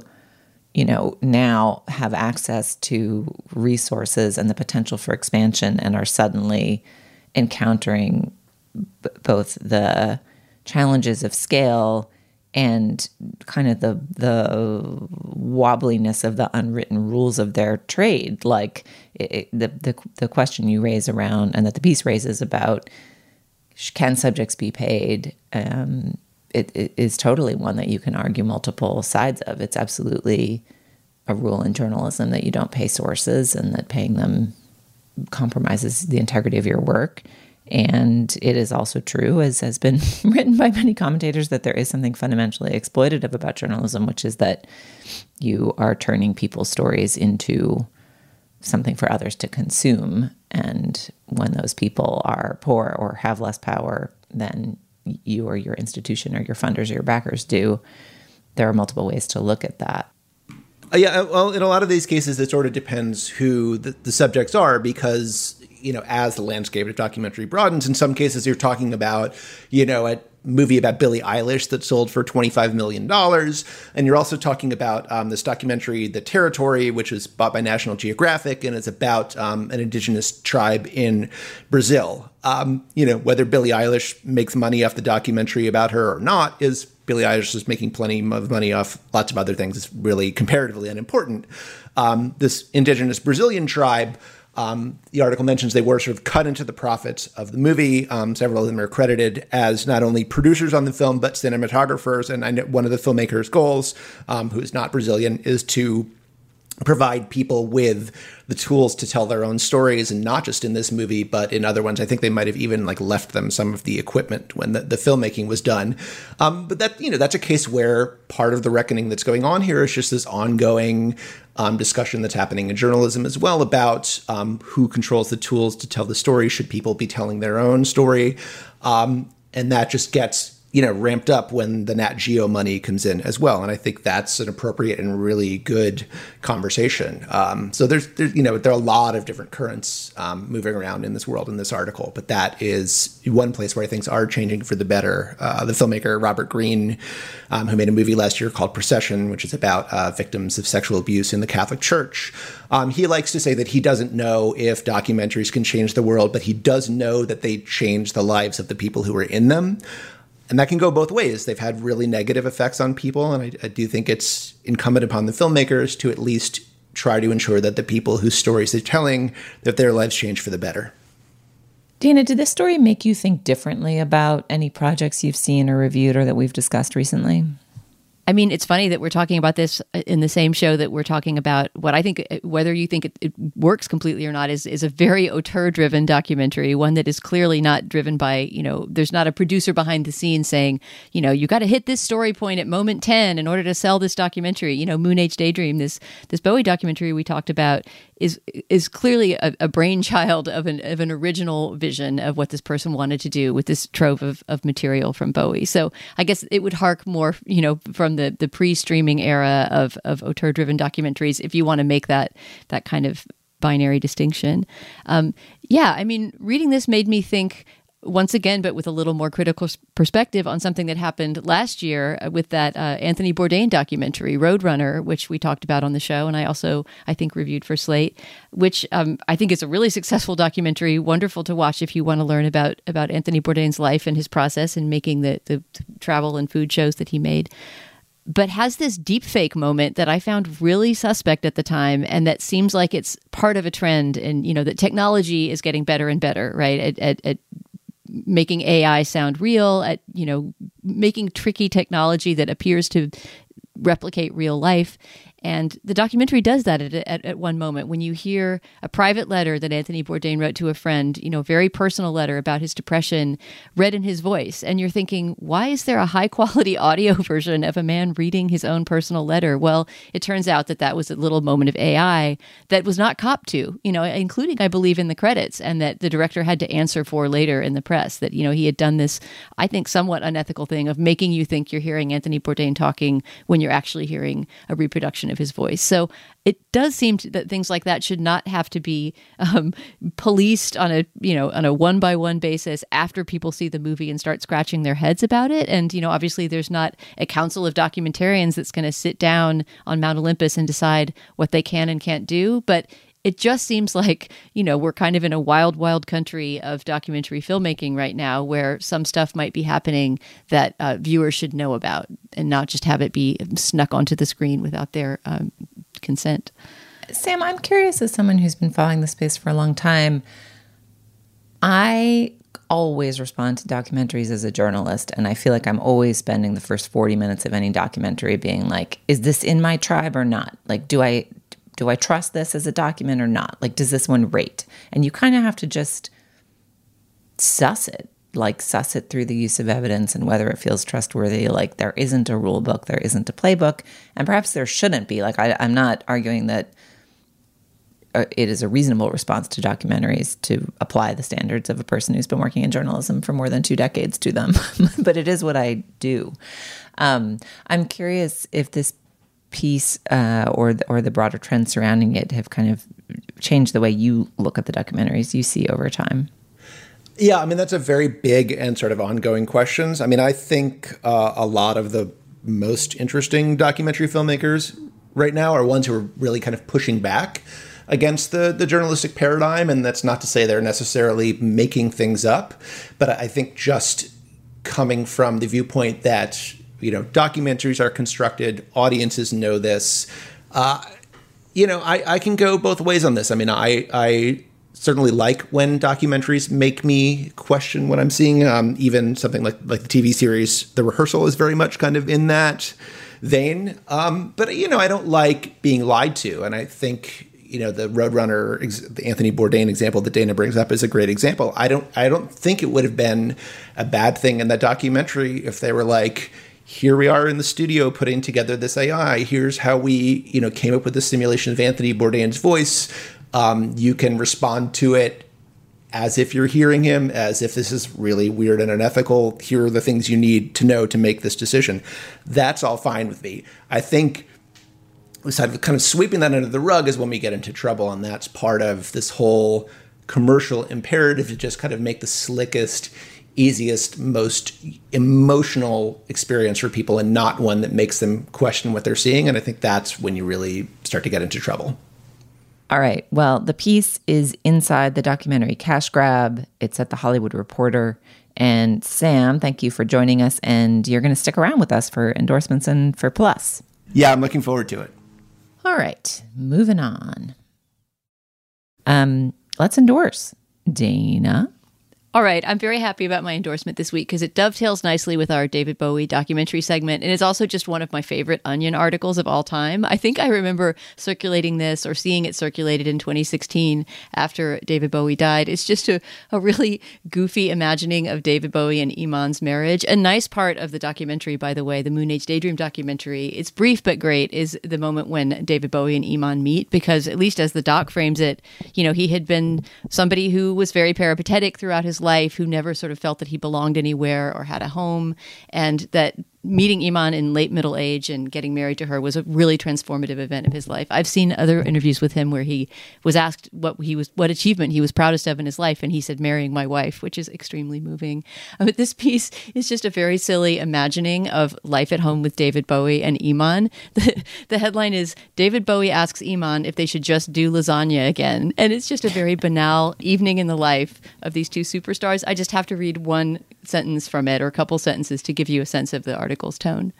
you know now have access to resources and the potential for expansion and are suddenly encountering b- both the challenges of scale and kind of the the wobbliness of the unwritten rules of their trade. Like it, the, the the question you raise around and that the piece raises about can subjects be paid um, it, it is totally one that you can argue multiple sides of. It's absolutely a rule in journalism that you don't pay sources and that paying them compromises the integrity of your work and it is also true, as has been (laughs) written by many commentators, that there is something fundamentally exploitative about journalism, which is that you are turning people's stories into something for others to consume. And when those people are poor or have less power than you or your institution or your funders or your backers do, there are multiple ways to look at that. Uh, yeah, well, in a lot of these cases, it sort of depends who the, the subjects are because you know, as the landscape of documentary broadens, in some cases you're talking about, you know, a movie about Billie Eilish that sold for $25 million. And you're also talking about um, this documentary, The Territory, which was bought by National Geographic and is about um, an indigenous tribe in Brazil. Um, you know, whether Billie Eilish makes money off the documentary about her or not is Billie Eilish is making plenty of money off lots of other things. It's really comparatively unimportant. Um, this indigenous Brazilian tribe um, the article mentions they were sort of cut into the profits of the movie. Um, several of them are credited as not only producers on the film, but cinematographers. And one of the filmmakers' goals, um, who is not Brazilian, is to provide people with the tools to tell their own stories and not just in this movie but in other ones i think they might have even like left them some of the equipment when the, the filmmaking was done um, but that you know that's a case where part of the reckoning that's going on here is just this ongoing um, discussion that's happening in journalism as well about um, who controls the tools to tell the story. Should people be telling their own story? Um, and that just gets you know, ramped up when the Nat Geo money comes in as well. And I think that's an appropriate and really good conversation. Um, so there's, there's, you know, there are a lot of different currents um, moving around in this world in this article, but that is one place where things are changing for the better. Uh, the filmmaker Robert Greene, um, who made a movie last year called Procession, which is about uh, victims of sexual abuse in the Catholic Church. Um, he likes to say that he doesn't know if documentaries can change the world, but he does know that they change the lives of the people who are in them and that can go both ways. They've had really negative effects on people, and I, I, do think it's incumbent upon the filmmakers to at least try to ensure that the people whose stories they're telling that their lives change for the better. Dana, did this story make you think differently about any projects you've seen or reviewed or that we've discussed recently? I mean, it's funny that we're talking about this uh, in the same show that we're talking about what I think, uh, whether you think it, it works completely or not, is is a very auteur-driven documentary, one that is clearly not driven by, you know, there's not a producer behind the scenes saying, you know, you got to hit this story point at moment ten in order to sell this documentary. You know, Moonage Daydream, this this Bowie documentary we talked about, is is clearly a, a brainchild of an of an original vision of what this person wanted to do with this trove of, of material from Bowie. So I guess it would hark more, you know, from the the pre-streaming era of of auteur-driven documentaries. If you want to make that that kind of binary distinction, um, yeah, I mean, reading this made me think once again, but with a little more critical perspective on something that happened last year uh, with that uh, Anthony Bourdain documentary, Roadrunner, which we talked about on the show, and I also I think reviewed for Slate, which um, I think is a really successful documentary, wonderful to watch if you want to learn about about Anthony Bourdain's life and his process in making the the travel and food shows that he made but has this deepfake moment that I found really suspect at the time and that seems like it's part of a trend and you know that technology is getting better and better right at, at, at making AI sound real, at you know making tricky technology that appears to replicate real life. And the documentary does that at, at, at, one moment when you hear a private letter that Anthony Bourdain wrote to a friend, you know, very personal letter about his depression read in his voice. And you're thinking, why is there a high quality (laughs) audio version of a man reading his own personal letter? Well, it turns out that that was a little moment of AI that was not copped to, you know, including, I believe, in the credits, and that the director had to answer for later in the press that, you know, he had done this, I think, somewhat unethical thing of making you think you're hearing Anthony Bourdain talking when you're actually hearing a reproduction of his voice. So it does seem to, that things like that should not have to be um, policed on a you know on a one by one basis after people see the movie and start scratching their heads about it. And you know, obviously, there's not a council of documentarians that's going to sit down on Mount Olympus and decide what they can and can't do. But it just seems like you know we're kind of in a wild wild country of documentary filmmaking right now where some stuff might be happening that uh, viewers should know about and not just have it be snuck onto the screen without their um, consent. Sam i'm curious as someone who's been following the space for a long time i always respond to documentaries as a journalist and i feel like i'm always spending the first 40 minutes of any documentary being like is this in my tribe or not? Like do i do I trust this as a document or not? Like, does this one rate? And you kind of have to just suss it, like suss it through the use of evidence and whether it feels trustworthy. Like, there isn't a rule book, there isn't a playbook, and perhaps there shouldn't be. Like, I, I'm not arguing that uh, it is a reasonable response to documentaries to apply the standards of a person who's been working in journalism for more than two decades to them, (laughs) but it is what I do. Um, I'm curious if this piece uh, or the, or the broader trends surrounding it have kind of changed the way you look at the documentaries you see over time? Yeah, I mean that's a very big and sort of ongoing questions. I mean, I think uh, a lot of the most interesting documentary filmmakers right now are ones who are really kind of pushing back against the the journalistic paradigm, and that's not to say they're necessarily making things up, but I think just coming from the viewpoint that you know documentaries are constructed audiences know this. Uh, you know I, I can go both ways on this. I mean i i certainly like when documentaries make me question what i'm seeing. Um, even something like like the tv series the rehearsal is very much kind of in that vein. Um, but you know i don't like being lied to. And i think you know the Roadrunner, the Anthony Bourdain example that Dana brings up is a great example. I don't I don't think it would have been a bad thing in that documentary if they were like, here we are in the studio putting together this AI. Here's how we, you know, came up with the simulation of Anthony Bourdain's voice. Um, you can respond to it as if you're hearing him, as if this is really weird and unethical. Here are the things you need to know to make this decision. That's all fine with me. I think kind of sweeping that under the rug is when we get into trouble, and that's part of this whole commercial imperative to just kind of make the slickest easiest, most emotional experience for people and not one that makes them question what they're seeing. And I think that's when you really start to get into trouble. All right. Well, the piece is inside the documentary Cash Grab. It's at the Hollywood Reporter. And Sam, thank you for joining us. And you're going to stick around with us for endorsements and for Plus. Yeah, I'm looking forward to it. All right. Moving on. Um, let's endorse Dana All right, I'm very happy about my endorsement this week because it dovetails nicely with our David Bowie documentary segment. And it's also just one of my favorite Onion articles of all time. I think I remember circulating this or seeing it circulated in 2016 after David Bowie died. It's just a, a really goofy imagining of David Bowie and Iman's marriage. A nice part of the documentary, by the way, the Moonage Daydream documentary, it's brief but great, is the moment when David Bowie and Iman meet because, at least as the doc frames it, you know, he had been somebody who was very peripatetic throughout his life who never sort of felt that he belonged anywhere or had a home, and that meeting Iman in late middle age and getting married to her was a really transformative event of his life. I've seen other interviews with him where he was asked what he was what achievement he was proudest of in his life and he said marrying my wife, which is extremely moving. Uh, but this piece is just a very silly imagining of life at home with David Bowie and Iman. (laughs) The, the headline is David Bowie asks Iman if they should just do lasagna again. And it's just a very banal evening in the life of these two superstars. I just have to read one sentence from it or a couple sentences to give you a sense of the article's tone.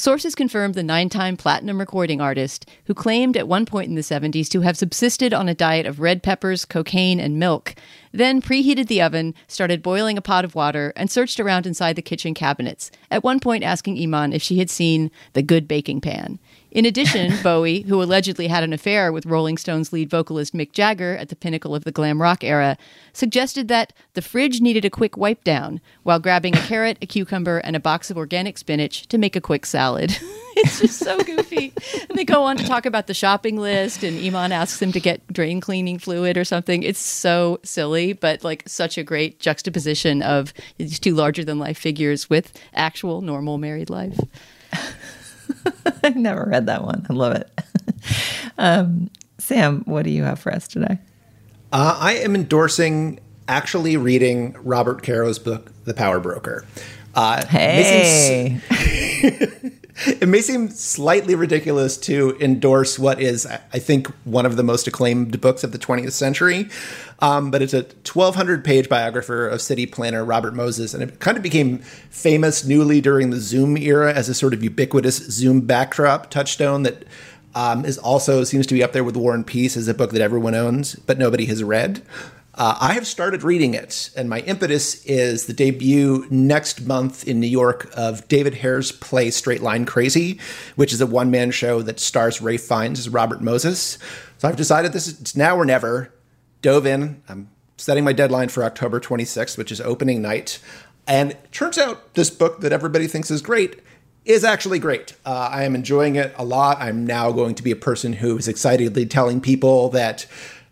Sources confirmed the nine time platinum recording artist, who claimed at one point in the 70s to have subsisted on a diet of red peppers, cocaine, and milk, then preheated the oven, started boiling a pot of water, and searched around inside the kitchen cabinets, at one point asking Iman if she had seen the good baking pan. In addition, (laughs) Bowie, who allegedly had an affair with Rolling Stones lead vocalist Mick Jagger at the pinnacle of the glam rock era, suggested that the fridge needed a quick wipe down while grabbing a carrot, a cucumber, and a box of organic spinach to make a quick salad. (laughs) it's just so goofy. And they go on to talk about the shopping list, and Iman asks him to get drain cleaning fluid or something. It's so silly, but like such a great juxtaposition of these two larger than life figures with actual normal married life. (laughs) I've never read that one. I love it. (laughs) um, Sam, what do you have for us today? Uh, I am endorsing actually reading Robert Caro's book, The Power Broker. Uh, hey. (laughs) It may seem slightly ridiculous to endorse what is, I think, one of the most acclaimed books of the 20th century, um, but it's a 1,200 page biographer of city planner Robert Moses, and it kind of became famous newly during the Zoom era as a sort of ubiquitous Zoom backdrop touchstone that um, is also seems to be up there with War and Peace as a book that everyone owns, but nobody has read. Uh, I have started reading it, and my impetus is the debut next month in New York of David Hare's play Straight Line Crazy, which is a one man show that stars Ralph Fiennes as Robert Moses. So I've decided this is now or never. Dove in. I'm setting my deadline for October 26th, which is opening night. And turns out this book that everybody thinks is great is actually great. Uh, I am enjoying it a lot. I'm now going to be a person who is excitedly telling people that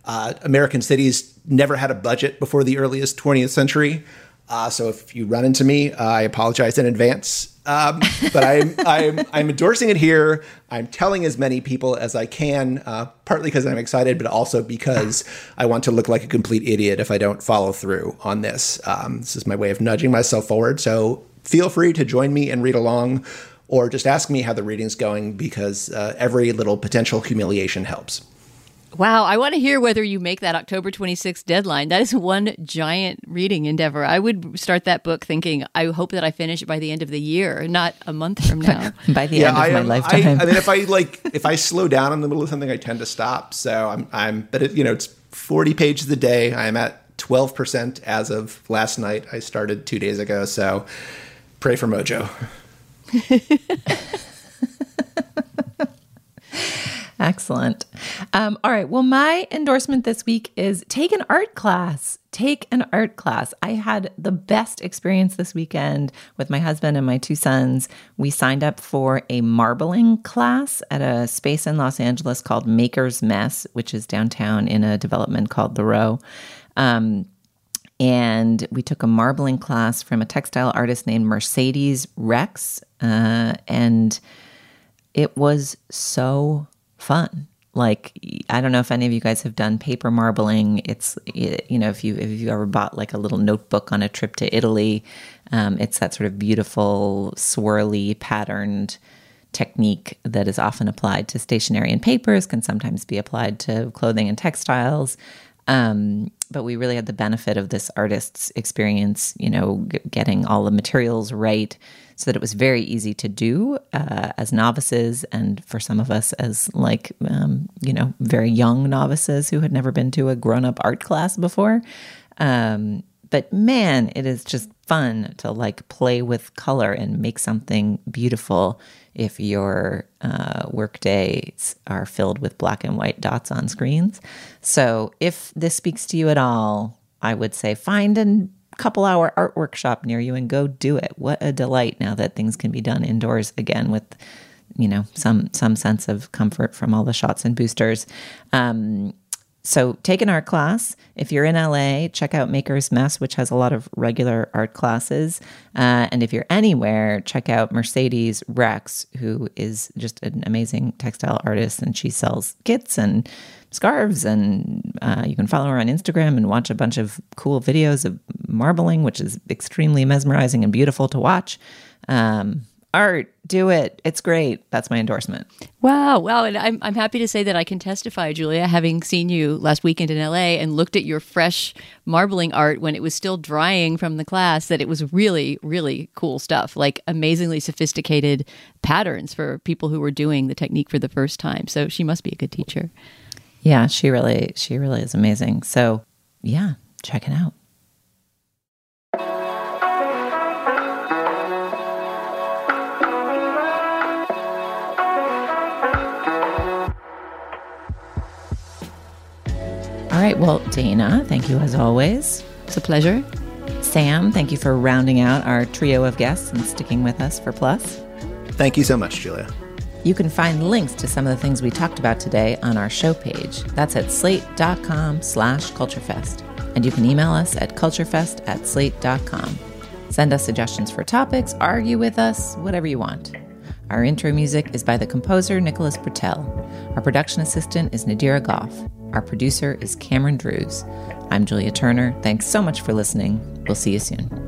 uh, American cities never had a budget before the earliest 20th century. Uh, so if you run into me, uh, I apologize in advance. Um, but I'm, (laughs) I'm, I'm endorsing it here. I'm telling as many people as I can, uh, partly because I'm excited, but also because I want to look like a complete idiot if I don't follow through on this. Um, this is my way of nudging myself forward. So feel free to join me and read along, or just ask me how the reading's going because uh, every little potential humiliation helps. Wow, I want to hear whether you make that October 26th deadline. That is one giant reading endeavor. I would start that book thinking, I hope that I finish it by the end of the year, not a month from now. (laughs) by the yeah, end of I, my lifetime. I, I, mean, if I like, if I slow down in the middle of something, I tend to stop. So I'm, I'm, but it, you know, it's 40 pages a day. I'm at 12% as of last night. I started two days ago. So pray for Mojo. (laughs) (laughs) Excellent. Um, all right. Well, my endorsement this week is take an art class. Take an art class. I had the best experience this weekend with my husband and my two sons. We signed up for a marbling class at a space in Los Angeles called Maker's Mess, which is downtown in a development called The Row. Um, and we took a marbling class from a textile artist named Mercedes Rex. Uh, and it was so fun. Like I don't know if any of you guys have done paper marbling. It's you know if you if you ever bought like a little notebook on a trip to Italy, um, it's that sort of beautiful swirly patterned technique that is often applied to stationery and papers. Can sometimes be applied to clothing and textiles. Um, but we really had the benefit of this artist's experience, you know, g- getting all the materials right so that it was very easy to do uh, as novices and for some of us as like, um, you know, very young novices who had never been to a grown up art class before. Um, but man, it is just fun to like play with color and make something beautiful if your uh, work days are filled with black and white dots on screens. So if this speaks to you at all, I would say find a couple hour art workshop near you and go do it. What a delight now that things can be done indoors again with you know some some sense of comfort from all the shots and boosters. Um, so take an art class. If you're in LA, check out Maker's Mess, which has a lot of regular art classes. Uh, and if you're anywhere, check out Mercedes Rex, who is just an amazing textile artist, and she sells kits and scarves. And uh, you can follow her on Instagram and watch a bunch of cool videos of marbling, which is extremely mesmerizing and beautiful to watch. Um, art, do it. It's great. That's my endorsement. Wow, wow. And I'm, I'm happy to say that I can testify, Julia, having seen you last weekend in LA and looked at your fresh marbling art when it was still drying from the class, that it was really, really cool stuff. Like amazingly sophisticated patterns for people who were doing the technique for the first time. So she must be a good teacher. Yeah, she really, she really is amazing. So yeah, check it out. All right. Well, Dana, thank you as always. It's a pleasure. Sam, thank you for rounding out our trio of guests and sticking with us for Plus. Thank you so much, Julia. You can find links to some of the things we talked about today on our show page. That's at slate.com slash culturefest. And you can email us at culturefest at slate.com. Send us suggestions for topics, argue with us, whatever you want. Our intro music is by the composer Nicholas Britell. Our production assistant is Nadira Goff. Our producer is Cameron Drews. I'm Julia Turner. Thanks so much for listening. We'll see you soon.